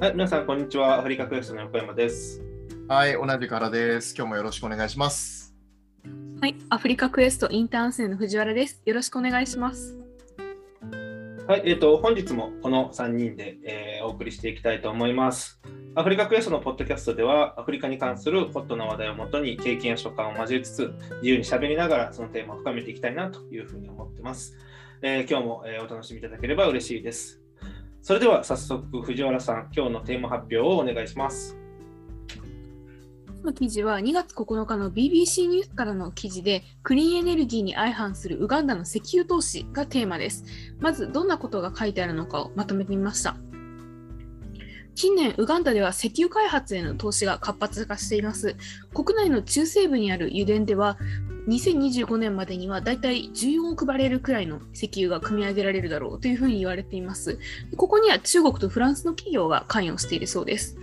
はい、皆さん、こんにちは。アフリカクエストの横山です。はい、同じからです。今日もよろしくお願いします。はい、アフリカクエストインターン生の藤原です。よろしくお願いします。はい、えっ、ー、と、本日もこの3人で、えー、お送りしていきたいと思います。アフリカクエストのポッドキャストでは、アフリカに関するホットな話題をもとに経験や所感を交えつつ、自由にしゃべりながらそのテーマを深めていきたいなというふうに思ってます。えー、今日も、えー、お楽しみいただければ嬉しいです。それでは早速、藤原さん、今日のテーマ発表をお願いします。この記事は2月9日の BBC ニュースからの記事で、クリーンエネルギーに相反するウガンダの石油投資がテーマです。まず、どんなことが書いてあるのかをまとめてみました。近年、ウガンダでは石油開発への投資が活発化しています。国内の中西部にある油田では、2025年までにはだいたい14億バレルくらいの石油が組み上げられるだろうというふうに言われています。ここには中国とフランスの企業が関与しているそうです。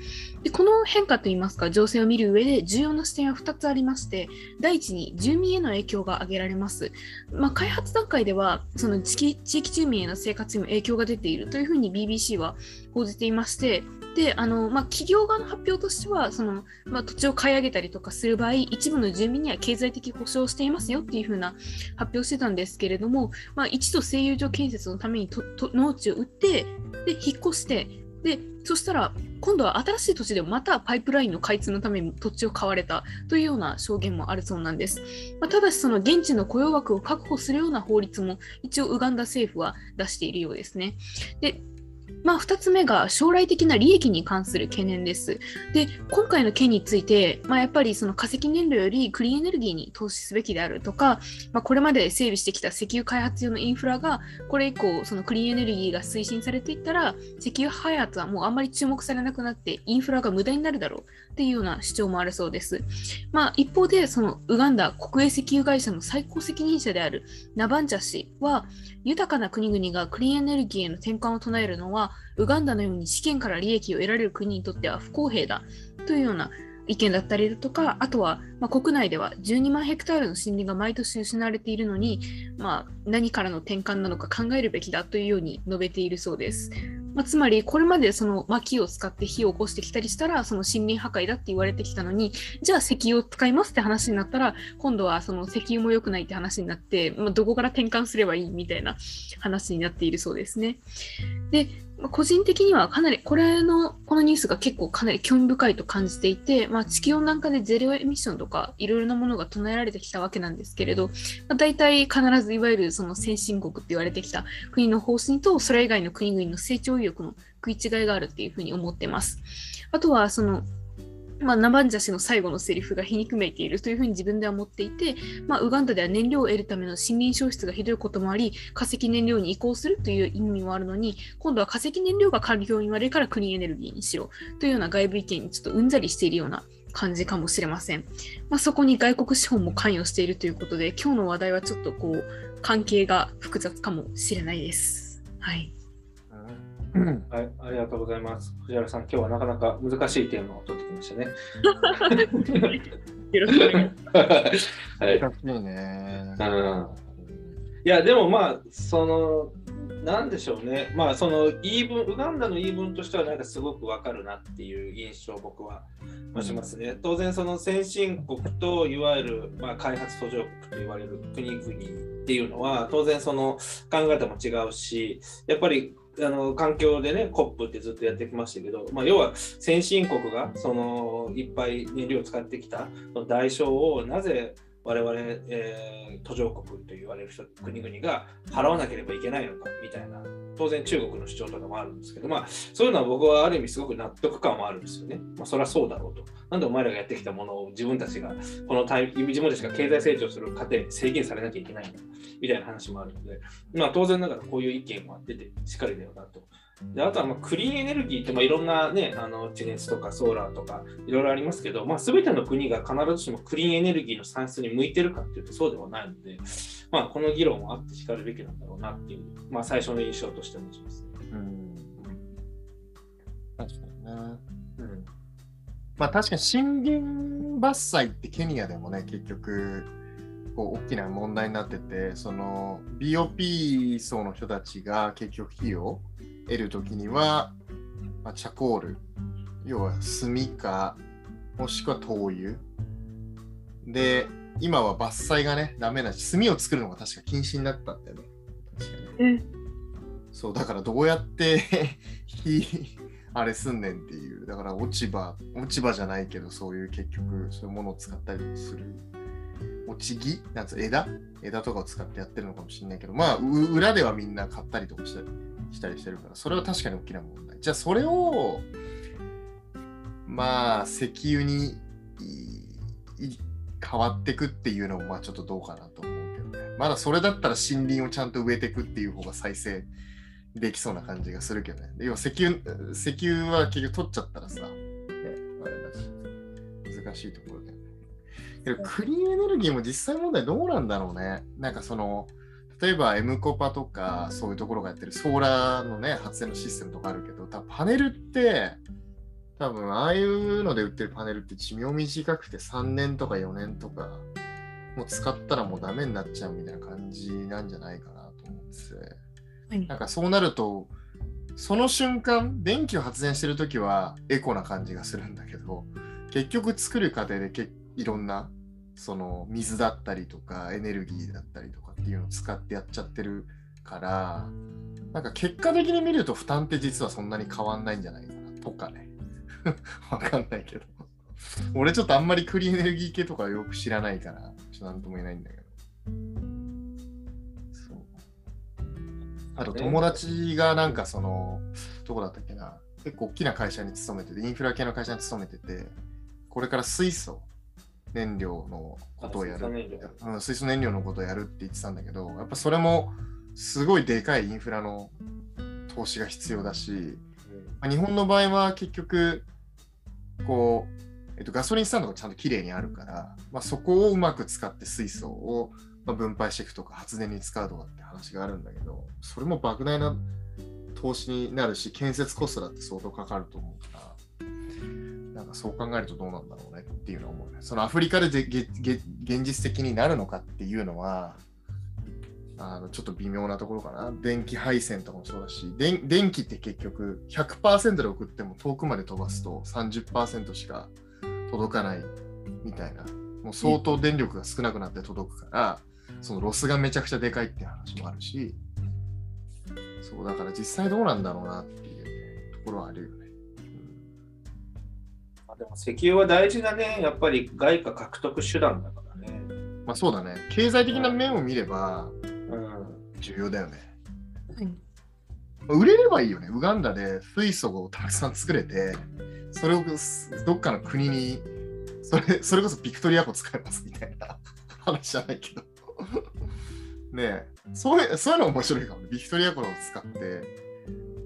でこの変化といいますか、情勢を見る上で重要な視点は2つありまして、第一に住民への影響が挙げられます。まあ、開発段階では、その地域住民への生活にも影響が出ているというふうに BBC は報じていまして、であのまあ、企業側の発表としてはその、まあ、土地を買い上げたりとかする場合一部の住民には経済的保障をしていますよっていうふうな発表してたんですけれども、まあ、一度製油所建設のためにと農地を売ってで引っ越してでそしたら今度は新しい土地でまたパイプラインの開通のために土地を買われたというような証言もあるそうなんです。まあ、ただしその現地の雇用枠を確保するような法律も一応ウガンダ政府は出しているようですね。でまあ、2つ目が将来的な利益に関する懸念です。で、今回の件について、まあ、やっぱりその化石燃料よりクリーンエネルギーに投資すべきであるとか、まあ、これまで整備してきた石油開発用のインフラが、これ以降、そのクリーンエネルギーが推進されていったら、石油開発はもうあんまり注目されなくなって、インフラが無駄になるだろうっていうような主張もあるそうです。まあ、一方で、そのウガンダ国営石油会社の最高責任者であるナバンチャ氏は、豊かな国々がクリーンエネルギーへの転換を唱えるのは、ウガンダのように資源から利益を得られる国にとっては不公平だというような意見だったりだとか、あとは、まあ、国内では12万ヘクタールの森林が毎年失われているのに、まあ、何からの転換なのか考えるべきだというように述べているそうです。まあ、つまり、これまでその薪を使って火を起こしてきたりしたら、その森林破壊だって言われてきたのに、じゃあ石油を使いますって話になったら、今度はその石油も良くないって話になって、まあ、どこから転換すればいいみたいな話になっているそうですね。で、ま個人的にはかなり、これの、このニュースが結構かなり興味深いと感じていて、まあ、地球温暖化でゼロエミッションとかいろいろなものが唱えられてきたわけなんですけれど、まあ、大体必ずいわゆるその先進国って言われてきた国の方針とそれ以外の国々の成長意欲の食い違いがあるっていうふうに思ってます。あとはそのまあ、ナバンジャ氏の最後のセリフが皮肉めいているというふうに自分では思っていて、まあ、ウガンダでは燃料を得るための森林消失がひどいこともあり、化石燃料に移行するという意味もあるのに、今度は化石燃料が環境に悪いからクリーンエネルギーにしろというような外部意見にちょっとうんざりしているような感じかもしれません。まあ、そこに外国資本も関与しているということで、今日の話題はちょっとこう関係が複雑かもしれないです。はい。はい、ありがとうございます。藤原さん、今日はなかなか難しいテーマを取ってきましたね。よろしくお願いします。はい、難しいね。うん。いや、でもまあ、その、なんでしょうね、まあ、その言い分、ウガンダの言い分としては、なんかすごくわかるなっていう印象を僕はしますね。当然、その先進国といわゆる、まあ、開発途上国と言われる国々っていうのは、当然その考え方も違うし、やっぱりあの環境でね、コップってずっとやってきましたけど、まあ、要は先進国がそのいっぱい燃料を使ってきた代償をなぜ我々、えー、途上国と言われる人国々が払わなければいけないのかみたいな当然中国の主張とかもあるんですけど、まあ、そういうのは僕はある意味すごく納得感もあるんですよね。まあ、そりゃそうだろうと。なんでお前らがやってきたものを自分たちが、このタイ自分たちが経済成長する過程に制限されなきゃいけないんだみたいな話もあるので、まあ、当然ながらこういう意見は出てしっかりだよなと。であとはまクリーンエネルギーってまあいろんな、ね、あの地熱とかソーラーとかいろいろありますけど、まあ、全ての国が必ずしもクリーンエネルギーの産出に向いてるかっていうとそうではないので、まあ、この議論はあってしかるべきなんだろうなっていう、まあ、最初の印象として持ちます、ね。うん確かにな。うんまあ確かに森林伐採ってケニアでもね結局こう大きな問題になっててその BOP 層の人たちが結局費用を得るときにはまあ、チャコール、要は炭か、もしくは灯油。で、今は伐採がね、ダメだし、炭を作るのが確か禁止になったんだよね。確かに。そう、だからどうやって 火、あれすんねんっていう。だから落ち葉、落ち葉じゃないけど、そういう結局、そういうものを使ったりする。落ち木？なんつ枝？枝とかを使ってやってるのかもしれないけど、まあ、裏ではみんな買ったりとかしたりしたりしてるから、それは確かに大きな問題。じゃあ、それを、まあ、石油に変わっていくっていうのも、まあ、ちょっとどうかなと思うけどね。まだそれだったら森林をちゃんと植えていくっていう方が再生できそうな感じがするけどね。要は石油、石油は結局取っちゃったらさ、ね、あれだし、難しいところだよね。けど、クリーンエネルギーも実際問題どうなんだろうね。なんかその、例えば M コパとかそういうところがやってるソーラーのね、発電のシステムとかあるけど、多分パネルって、多分ああいうので売ってるパネルって寿命短くて3年とか4年とか、もう使ったらもうダメになっちゃうみたいな感じなんじゃないかなと思ってて。なんかそうなると、その瞬間、電気を発電してるときはエコな感じがするんだけど、結局作る過程でけいろんなその水だったりとかエネルギーだったりとかっていうのを使ってやっちゃってるから、なんか結果的に見ると負担って実はそんなに変わんないんじゃないかなとかね。わかんないけど。俺ちょっとあんまりクリーンエネルギー系とかよく知らないから、ちょっとなんとも言えないんだけどそう。あと友達がなんかその、どこだったっけな、結構大きな会社に勤めてて、インフラ系の会社に勤めてて、これから水素燃料のことをやる、うん、水素燃料のことをやるって言ってたんだけど、やっぱそれもすごいでかいインフラの投資が必要だし、うん。まあ、日本の場合は結局、こう、えっと、ガソリンスタンドがちゃんときれいにあるから、まあ、そこをうまく使って水素をまあ、分配していくとか発電に使うとかって話があるんだけど、それも莫大な投資になるし、建設コストだって相当かかると思うから、なんかそう考えるとどうなんだろうねっていうのは思うね。そのアフリカででげげ現実的になるのかっていうのは、あのちょっと微妙なところかな。電気配線とかもそうだし、電電気って結局100%で送っても遠くまで飛ばすと30%しか届かないみたいな。もう相当電力が少なくなって届くから、そのロスがめちゃくちゃでかいって話もあるし、そうだから実際どうなんだろうなっていう、ところはあるよね。うん、でも石油は大事なね、やっぱり外貨獲得手段だからね。まあそうだね。経済的な面を見れば、重要だよね。うん、売れればいいよね。ウガンダで水素をたくさん作れて、それをどっかの国に、それそれこそビクトリア湖使いますみたいな 話じゃないけど。ねそういうそういうの面白いかも。ビクトリア湖を使って、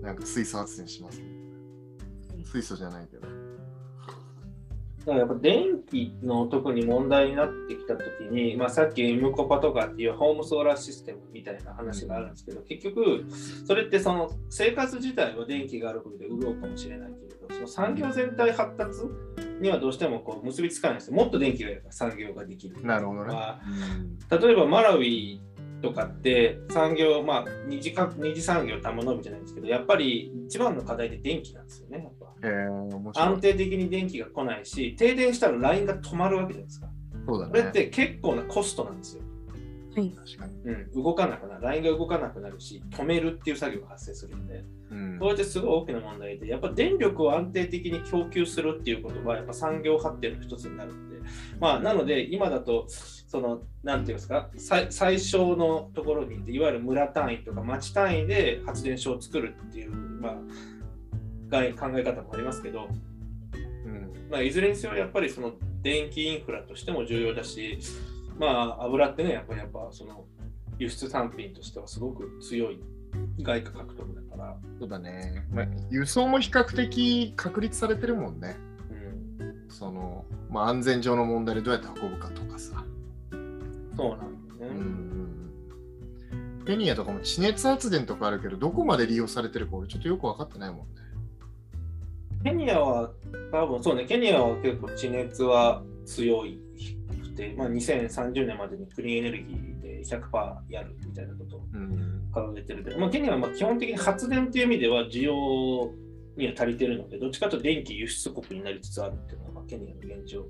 なんか水素発電します、水素じゃないけど。だからやっぱ電気の特に問題になってきたときに、まあ、さっきムコパとかっていうホームソーラーシステムみたいな話があるんですけど、結局それってその生活自体は電気があることで潤うかもしれないけれど、その産業全体発達にはどうしてもこう結びつかないですよ。もっと電気があれば産業ができる。なるほどね。例えばマラウイとかって産業、まあ二次か二次産業ってあんま伸びてないんですけど、やっぱり一番の課題って電気なんですよね。やっぱ安定的に電気が来ないし、停電したらラインが止まるわけじゃないですか。そうだね、これって結構なコストなんですよ。はい、確かに、うん、動かなくなる、ラインが動かなくなるし、止めるっていう作業が発生するので、うん、こうやってすごい大きな問題で、やっぱ電力を安定的に供給するっていうことは、やっぱ産業発展の一つになるので、まあ、なので、今だと、その、なんていうんですか、最小のところにいて、いわゆる村単位とか町単位で発電所を作るっていう、まあ、考え方もありますけど、うんまあ、いずれにせよ、やっぱりその電気インフラとしても重要だし、まあ、油ってね、やっぱりやっぱその輸出産品としてはすごく強い外貨獲得だから。そうだね。まあ、輸送も比較的確立されてるもんね。うん、その、まあ、安全上の問題でどうやって運ぶかとかさ。そうなんだよね。うんケニアとかも地熱発電とかあるけど、どこまで利用されてるか俺ちょっとよく分かってないもんね。ケニアは多分そうね、ケニアは結構地熱は強いて、まあ、2030年までにクリーンエネルギーで100%やるみたいなことを掲げてるけど、うん、まあ、ケニアはまあ基本的に発電という意味では需要には足りてるので、どっちかというと電気輸出国になりつつあるっていうのが、まあ、ケニアの現状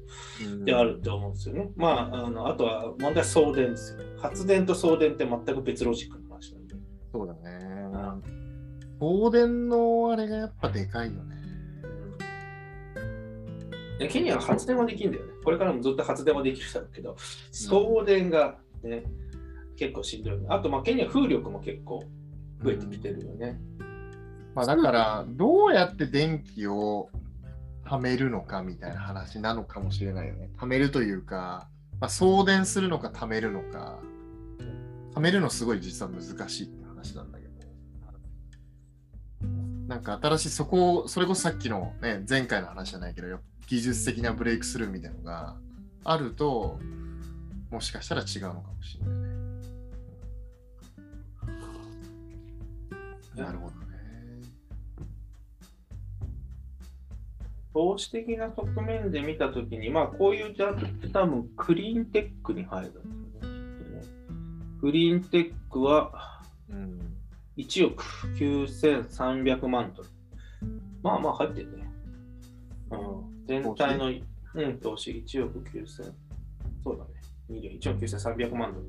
であるって思うんですよね。まあ、あのあとは問題は送電ですよね。発電と送電って全く別ロジックの話なんで。そうだね。送電のあれがやっぱでかいよね。ケニアは発電はできるんだよね。これからもずっと発電はできるだけど、送電がね、結構しんどい、あと、まあ、ケニア風力も結構増えてきてるよね。まあ、だから、どうやって電気を貯めるのかみたいな話なのかもしれないよね。貯めるというか、まあ、送電するのか貯めるのか。貯めるのすごい実は難しいって話なんだけど。なんか新しいそこを、それこそさっきのね、前回の話じゃないけど、技術的なブレイクスルーみたいなのがあると、もしかしたら違うのかもしれないね。なるほどね。投資的な側面で見たときに、まあ、こういうジャンルって多分クリーンテックに入るんですよね。クリーンテックは1億9300万ドル。まあまあ入ってるね。うん、全体のうん、投資。1億9000、そうだね。1億。9300万ドル。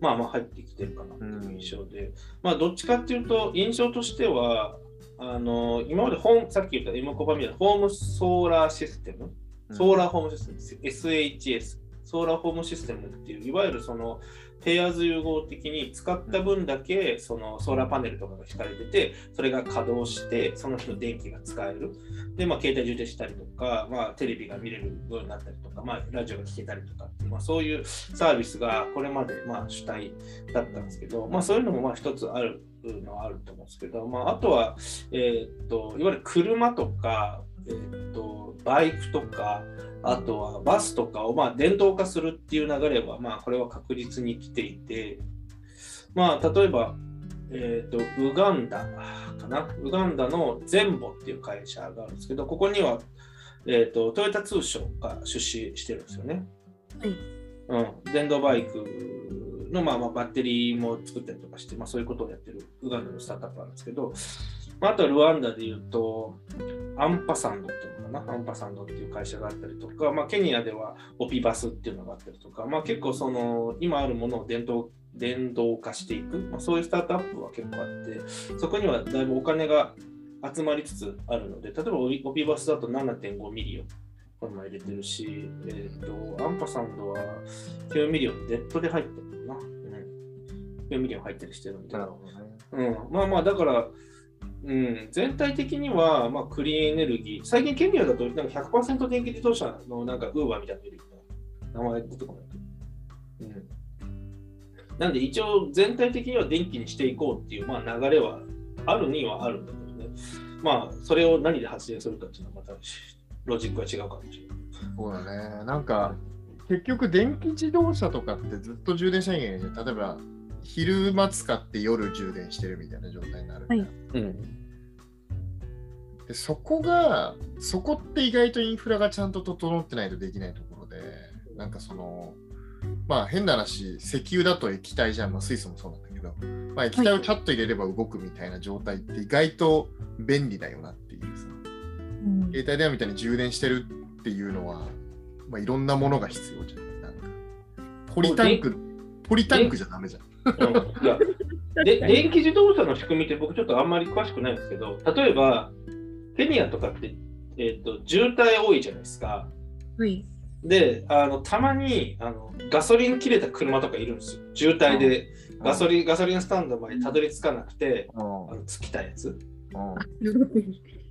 まあまあ入ってきてるかな。という印象で、まあどっちかっていうと、印象としては、あの今までホームさっき言ったエモコバミアのホームソーラーシステム、ソーラーホームシステムですよ、SHS、ソーラーホームシステムっていう、いわゆるそのペアズ融合的に使った分だけそのソーラーパネルとかが引かれてて、それが稼働して、その日の電気が使える。で、まあ、携帯充電したりとか、まあ、テレビが見れるようになったりとか、まあ、ラジオが聴けたりとか、まあ、そういうサービスがこれまでまあ主体だったんですけど、まあ、そういうのもまあ一つあるのはあると思うんですけど、まあ、あとは、えっといわゆる車とか、えっとバイクとか、あとはバスとかをまあ電動化するっていう流れは、まあ、これは確実に来ていて、まあ、例えば、えー、とウガンダかな、ウガンダのゼンボっていう会社があるんですけど、ここには、えー、とトヨタ通商が出資してるんですよね。うん、電動バイクの、まあ、まあバッテリーも作ったりとかして、まあ、そういうことをやってるウガンダのスタートアップなんですけど、まあ、あとはルワンダでいうと、アンパサンドってな、アンパサンドっていう会社があったりとか、まあ、ケニアではオピバスっていうのがあったりとか、まあ、結構その今あるものを電動電動化していく、まあ、そういうスタートアップは結構あって、そこにはだいぶお金が集まりつつあるので、例えばオピバスだと7.5 million。これも入れてるし、えっ、と、 Ampersand は9 million、debt で入ってるな。うん。9 million 入ってるしてるんで。なるほどね。うん、まあまあ、だから、うん、全体的には、まあ、クリーンエネルギー、最近ケニアだとなんか100%電気自動車のなんかウーバーみたいなの名前出てこないけど。うん。なんで一応全体的には電気にしていこうっていう、まあ、流れはあるにはあるんだけどね。まあ、それを何で発電するかっていうのはまたロジックは違うかもしれない。そうだね。なんか、結局、電気自動車とかってずっと充電しなきゃいけないじゃん。例えば、昼間使って夜充電してるみたいな状態になる。はいうん。でそこが、そこって意外とインフラがちゃんと整ってないとできないところで、なんかその、まあ変な話、石油だと液体じゃん、まあ、水素もそうなんだけど、まあ、液体をチャッと入れれば動くみたいな状態って意外と便利だよなっていうさ。携帯電話みたいに充電してるっていうのは、まあ、いろんなものが必要じゃん。なんかポリタンク、ポリタンクじゃダメじゃん。うん。いやで電気自動車の仕組みって僕ちょっとあんまり詳しくないんですけど、例えば、ケニアとかって、えー、と渋滞多いじゃないですか。はい。で、あのたまにあのガソリン切れた車とかいるんですよ。渋滞で。ガソリンガソリンスタンドまでたどり着かなくて、あの尽きたやつ。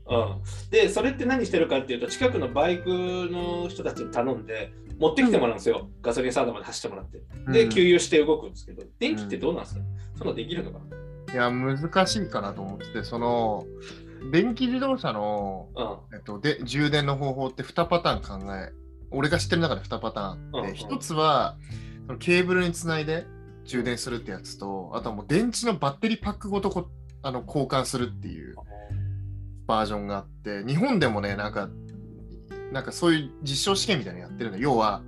うん、で、それって何してるかっていうと、近くのバイクの人たちに頼んで、持ってきてもらうんですよ。ガソリンスタンドまで走ってもらって。で、給油して動くんですけど、電気ってどうなんですか、そんなのできるのかいや、難しいかなと思ってて、その、電気自動車の、なえっと、で充電の方法って2パターン考え、俺が知ってる中で2パターンあって、うん。うん1つはそのケーブルにつないで充電するってやつと、あとはもう電池のバッテリーパックごとこあの交換するっていうバージョンがあって、日本でもね、なんか、なんかそういう実証試験みたいなのやってるの。要は、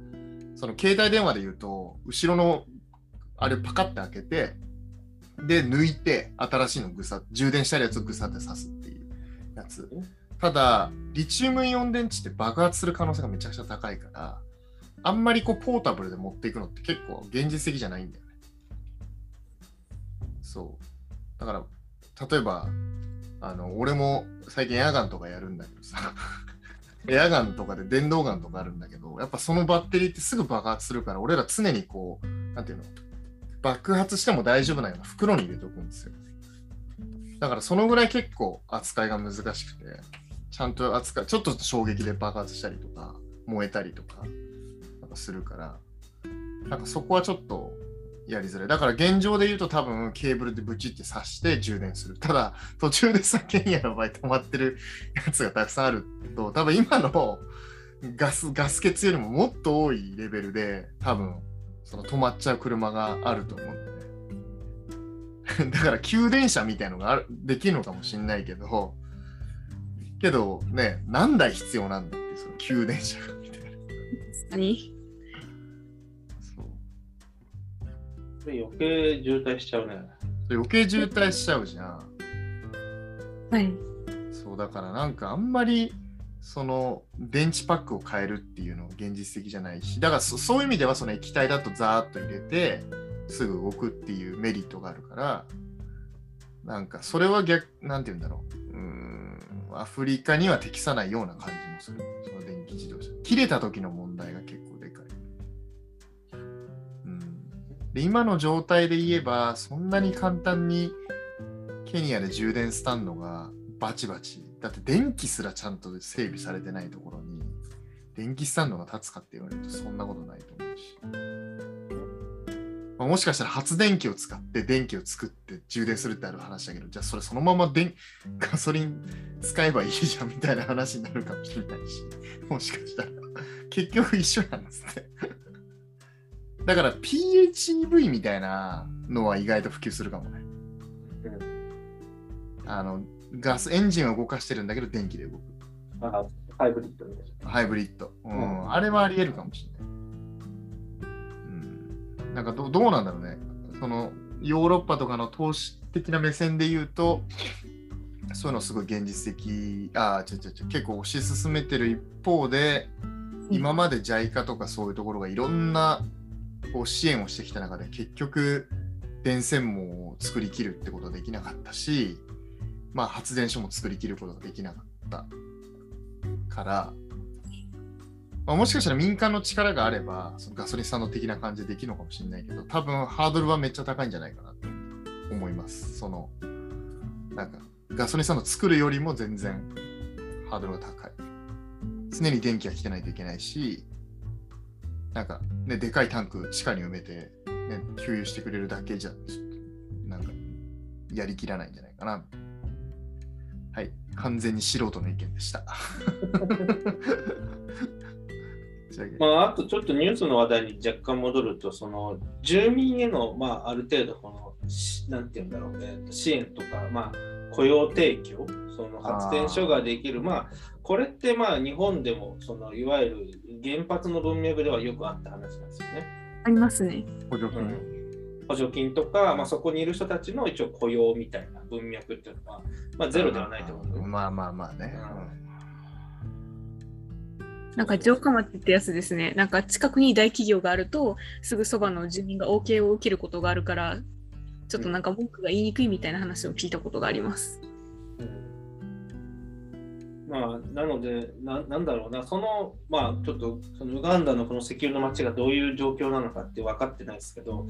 その携帯電話で言うと、後ろのあれパカッて開けて、で、抜いて、新しいのぐさ、充電したやつをぐさって刺すっていうやつ。ただ、リチウムイオン電池って爆発する可能性がめちゃくちゃ高いから、あんまりこうポータブルで持っていくのって結構現実的じゃないんだよね。そう。だから、例えば、あの、俺も最近エアガンとかやるんだけどさ、エアガンとかで電動ガンとかあるんだけど、やっぱそのバッテリーってすぐ爆発するから、俺ら常にこう、なんていうの、爆発しても大丈夫なような袋に入れておくんですよ。だからそのぐらい結構扱いが難しくて、ちゃんと扱い、ちょっと衝撃で爆発したりとか、燃えたりとか、なんかするから、なんかそこはちょっとやりづらい。だから現状で言うと多分ケーブルでブチって挿して充電する。ただ途中でさ、ケニアの場合止まってるやつがたくさんあると、多分今のガス、ガス欠よりももっと多いレベルで、多分その止まっちゃう車があると思う。だから給電車みたいのがあるできるのかもしれないけど、けどね、何台必要なんだって、その給電車がみたいな。余計渋滞しちゃうね。余計渋滞しちゃうじゃん。はい。そうだからなんかあんまりその電池パックを変えるっていうのは現実的じゃないしだからそそういう意味ではその液体だとザーッと入れてすぐ動くっていうメリットがあるからなんかそれは逆なんて言うんだろううーんアフリカには適さないような感じもするその電気自動車切れた時の問題がで今の状態で言えばそんなに簡単にケニアで充電スタンドがバチバチ。だって電気すらちゃんと整備されてないところに、電気スタンドが立つかって言われるとそんなことないと思うし。まあ、もしかしたら発電機を使って電気を作って充電するってある話だけど、じゃあそれそのまま電ガソリン使えばいいじゃんみたいな話になるかもしれないし、もしかしたら結局一緒なんですって。だから PHEV みたいなのは意外と普及するかもね。あのガスエンジンは動かしてるんだけど電気で動く。あハイブリッドみたいな。ハイブリッド。うんうんあれはあり得るかもしれない。うん、なんかどどうなんだろうね。そのヨーロッパとかの投資的な目線で言うと、そういうのすごい現実的、ああ、ちょちょちょ、結構推し進めてる一方で、今まで JICA とかそういうところがいろんなこう支援をしてきた中で結局電線網を作りきるってことはできなかったし、まあ、発電所も作りきることができなかったから、まあ、もしかしたら民間の力があればそのガソリンスタンド的な感じでできるのかもしれないけど多分ハードルはめっちゃ高いんじゃないかなと思います。そのなんかガソリンスタンド作るよりも全然ハードルが高い。常に電気が来てないといけないしなんかねでかいタンク地下に埋めて、ね、給油してくれるだけじゃなんかやりきらないんじゃないかな。はい。完全に素人の意見でした。まあ、あとちょっとニュースの話題に若干戻ると、その住民への、まあ、ある程度この、しなんていうんだろうね、支援とか、まあ、雇用提供、その発電所ができる、まあ、これってまあ日本でもそのいわゆる原発の文脈ではよくあった話なんですよね。ありますね。補助金、補助金とか、まあ、そこにいる人たちの一応雇用みたいな文脈っていうのは、まあ、ゼロではないと思う。まあまあまあね、なんか城下町ってやつですね。なんか近くに大企業があると、すぐそばの住民が OK を受けることがあるから、ちょっとなんか文句が言いにくいみたいな話を聞いたことがあります。うんまあ、なのでな、なんだろうな、その、まあ、ちょっと、そのウガンダのこの石油の町がどういう状況なのかって分かってないですけど、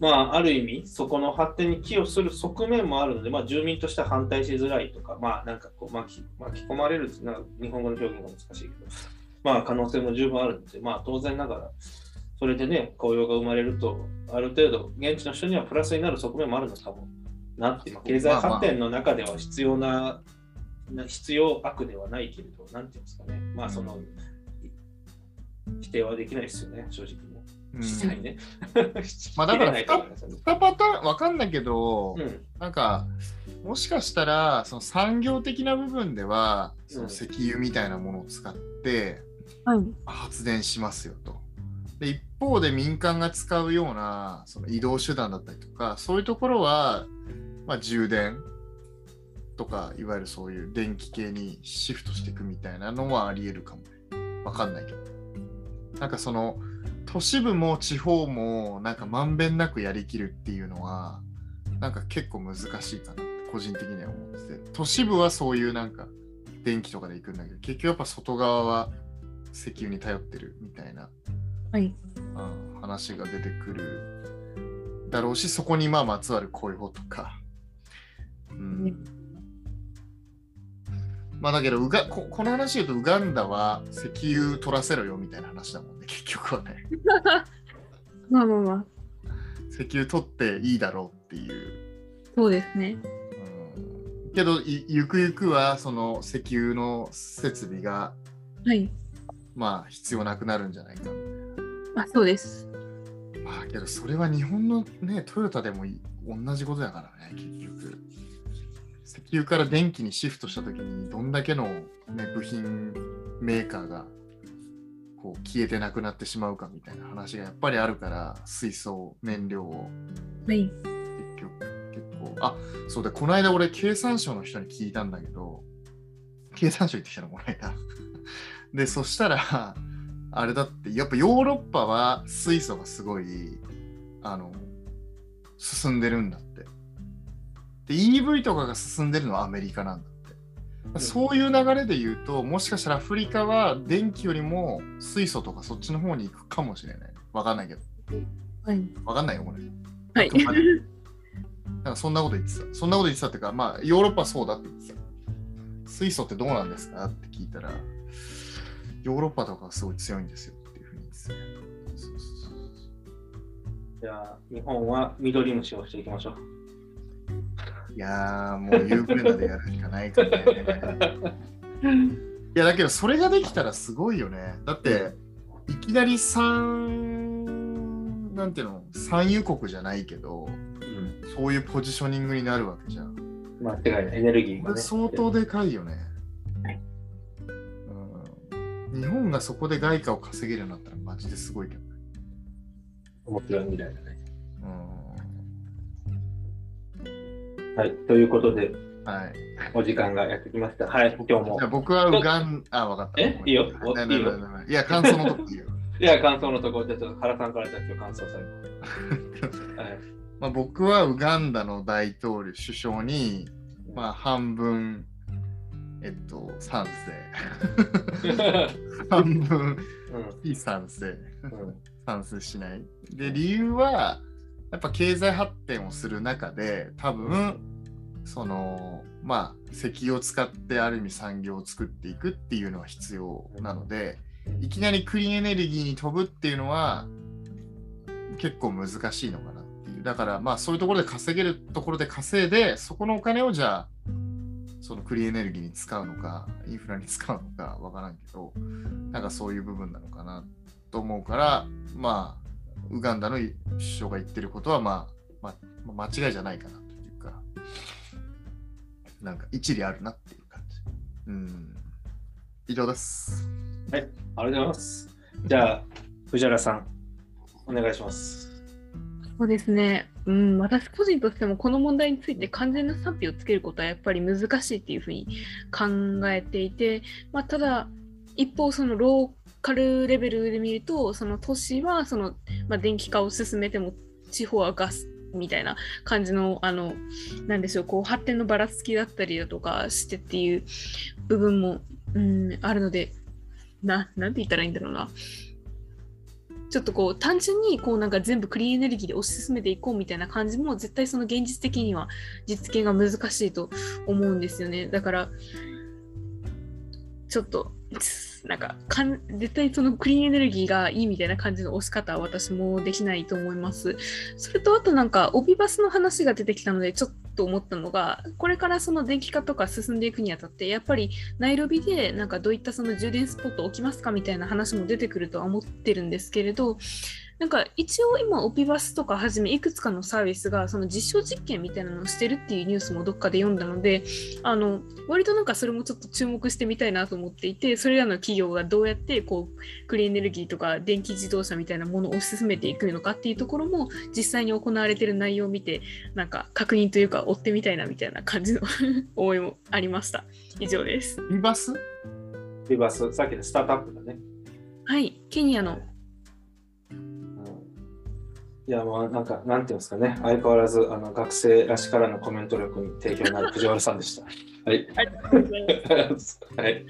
まあ、ある意味、そこの発展に寄与する側面もあるので、まあ、住民としては反対しづらいとか、まあ、なんかこう巻き巻き込まれるっていうのは日本語の表現が難しいけど、まあ、可能性も十分あるので、まあ、当然ながら、それでね、雇用が生まれると、ある程度、現地の人にはプラスになる側面もあるのかもなって、まあ経済発展の中では必要な、な必要悪ではないけれど、なんていうんですかね、まあ、その、否定はできないですよね、正直ね。うんしたいね。まあだから 否定ないと思いますよね2パターンわかんないけど、うんなんかもしかしたらその産業的な部分ではその石油みたいなものを使ってはい。発電しますよと。で一方で民間が使うようなその移動手段だったりとかそういうところは、まあ、充電とかいわゆるそういう電気系にシフトしていくみたいなのはありえるかも。わかんないけど。なんかその都市部も地方もなんかまんべんなくやりきるっていうのはなんか結構難しいかな。って個人的には思ってて。都市部はそういうなんか電気とかで行くんだけど結局やっぱ外側は石油に頼ってるみたいな、はい、うん、話が出てくる。だろうしそこにまあまつわる雇用とか、うん。ねまあだけどうがここの話言うとウガンダは石油取らせろよみたいな話だもんね。結局はね。まあまあまあ、石油取っていいだろうっていう。そうですね。うん。けどいゆくゆくはその石油の設備がはい。まあ必要なくなるんじゃないか。まあそうです。まあけどそれは日本のねトヨタでもい同じことだからね結局石油から電気にシフトした時にどんだけの、ね、部品メーカーがこう消えてなくなってしまうかみたいな話がやっぱりあるから水素燃料をはい。結局結構。あそうだこの間俺経産省の人に聞いたんだけど経産省行ってきたのこの間。でそしたらあれだってやっぱヨーロッパは水素がすごいあの進んでるんだってで EV とかが進んでるのはアメリカなんだってそういう流れで言うともしかしたらアフリカは電気よりも水素とかそっちの方に行くかもしれないわかんないけどはい。わかんないよこれはいなんかそんなこと言ってた。そんなこと言ってたっていうか、まあ、ヨーロッパはそうだって言ってた。水素ってどうなんですかって聞いたら、ヨーロッパとかはすごい強いんですよっていうふうに言ってたね。そうそうそうじゃあ、日本は緑虫をしていきましょう。いやー、もうユークレナでやるしかないからね。いや、だけどそれができたらすごいよね。だって、いきなり三、なんていうの、産油国じゃないけど、うん。そういうポジショニングになるわけじゃん。間違いない。エネルギーが、ね。相当でかいよねはい。うん、日本がそこで外貨を稼げるようになったらマジですごいけどね。面白い未来だね。うはい。ということで、ん、はい。お時間がやってきました。はい。今日も。僕はウガン、あ、わかった。え？いいよいや、感想のとこいいよ。いや、感想のところで、ちょっと原さんからじゃあ今日感想最後。はい。まあ、僕はウガンダの大統領、首相に、まあ、半分、えっと、賛成。半分、非賛成。うん。賛成しない。で、理由は、やっぱ経済発展をする中で、多分、その、まあ、石油を使ってある意味産業を作っていくっていうのは必要なので、いきなりクリーンエネルギーに飛ぶっていうのは、結構難しいのかなっていう。だから、まあ、そういうところで稼げるところで稼いで、そこのお金をじゃあ、そのクリーンエネルギーに使うのか、インフラに使うのかわからんけど、なんかそういう部分なのかなと思うから、まあ、ウガンダの首相が言ってることは、まあ、まあ、間違いじゃないかなというか、なんか一理あるなっていう感じ。うん。以上です。ありがとうございます。じゃあ、藤原さん、お願いします。そうですね、うん、私個人としてもこの問題について完全な賛否をつけることはやっぱり難しいっていうふうに考えていて、まあ、ただ一方そのローカルレベルで見るとその都市はその、まあ、電気化を進めても地方はガスみたいな感じのあのなんでしょうこう発展のばらつきだったりだとかしてっていう部分も、うん、あるのでななんて言ったらいいんだろうな。ちょっとこう単純にこうなんか全部クリーンエネルギーで推し進めていこうみたいな感じも絶対その現実的には実現が難しいと思うんですよね。だからちょっとなんかかん絶対そのクリーンエネルギーがいいみたいな感じの押し方は私もできないと思います。それとあとなんかオビバスの話が出てきたのでちょっと思ったのがこれからその電気化とか進んでいくにあたってやっぱりナイロビでなんかどういったその充電スポット置きますかみたいな話も出てくるとは思ってるんですけれどなんか一応今オピバスとかはじめいくつかのサービスがその実証実験みたいなのをしてるっていうニュースもどっかで読んだのであの割となんかそれもちょっと注目してみたいなと思っていてそれらの企業がどうやってこうクリーンエネルギーとか電気自動車みたいなものを推し進めていくのかっていうところも実際に行われてる内容を見てなんか確認というか追ってみたいなみたいな感じの 思いもありました。以上です。ビバス？ビバス。さっきのスタートアップだね。はい。ケニアのいや、まあ、なんか、なんていうんですかね、相変わらずあの学生らしからのコメント力に提供のある藤原さんでした。はい。ありがとうございます。はい。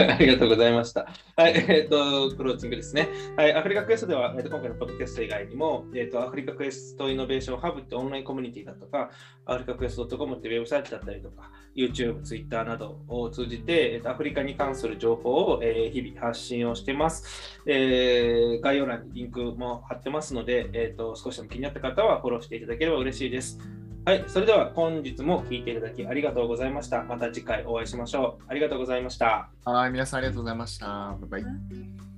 ありがとうございました。はい。えっ、ー、と、クローチングですね。はい。アフリカクエストでは、えー、と今回のポッドキャスト以外にも、えっ、ー、と、アフリカクエストイノベーションハブってオンラインコミュニティだとか、アフリカクエスト .com ってウェブサイトだったりとか、YouTube、Twitter などを通じて、えーと、アフリカに関する情報を、えー、日々発信をしてます、えー。概要欄にリンクも貼ってますので、えっ、ー、と、少しでも気になった方はフォローしていただければ嬉しいです。はい、それでは本日も聞いていただきありがとうございました。また次回お会いしましょう。ありがとうございました。はい、皆さんありがとうございました。バイバイ。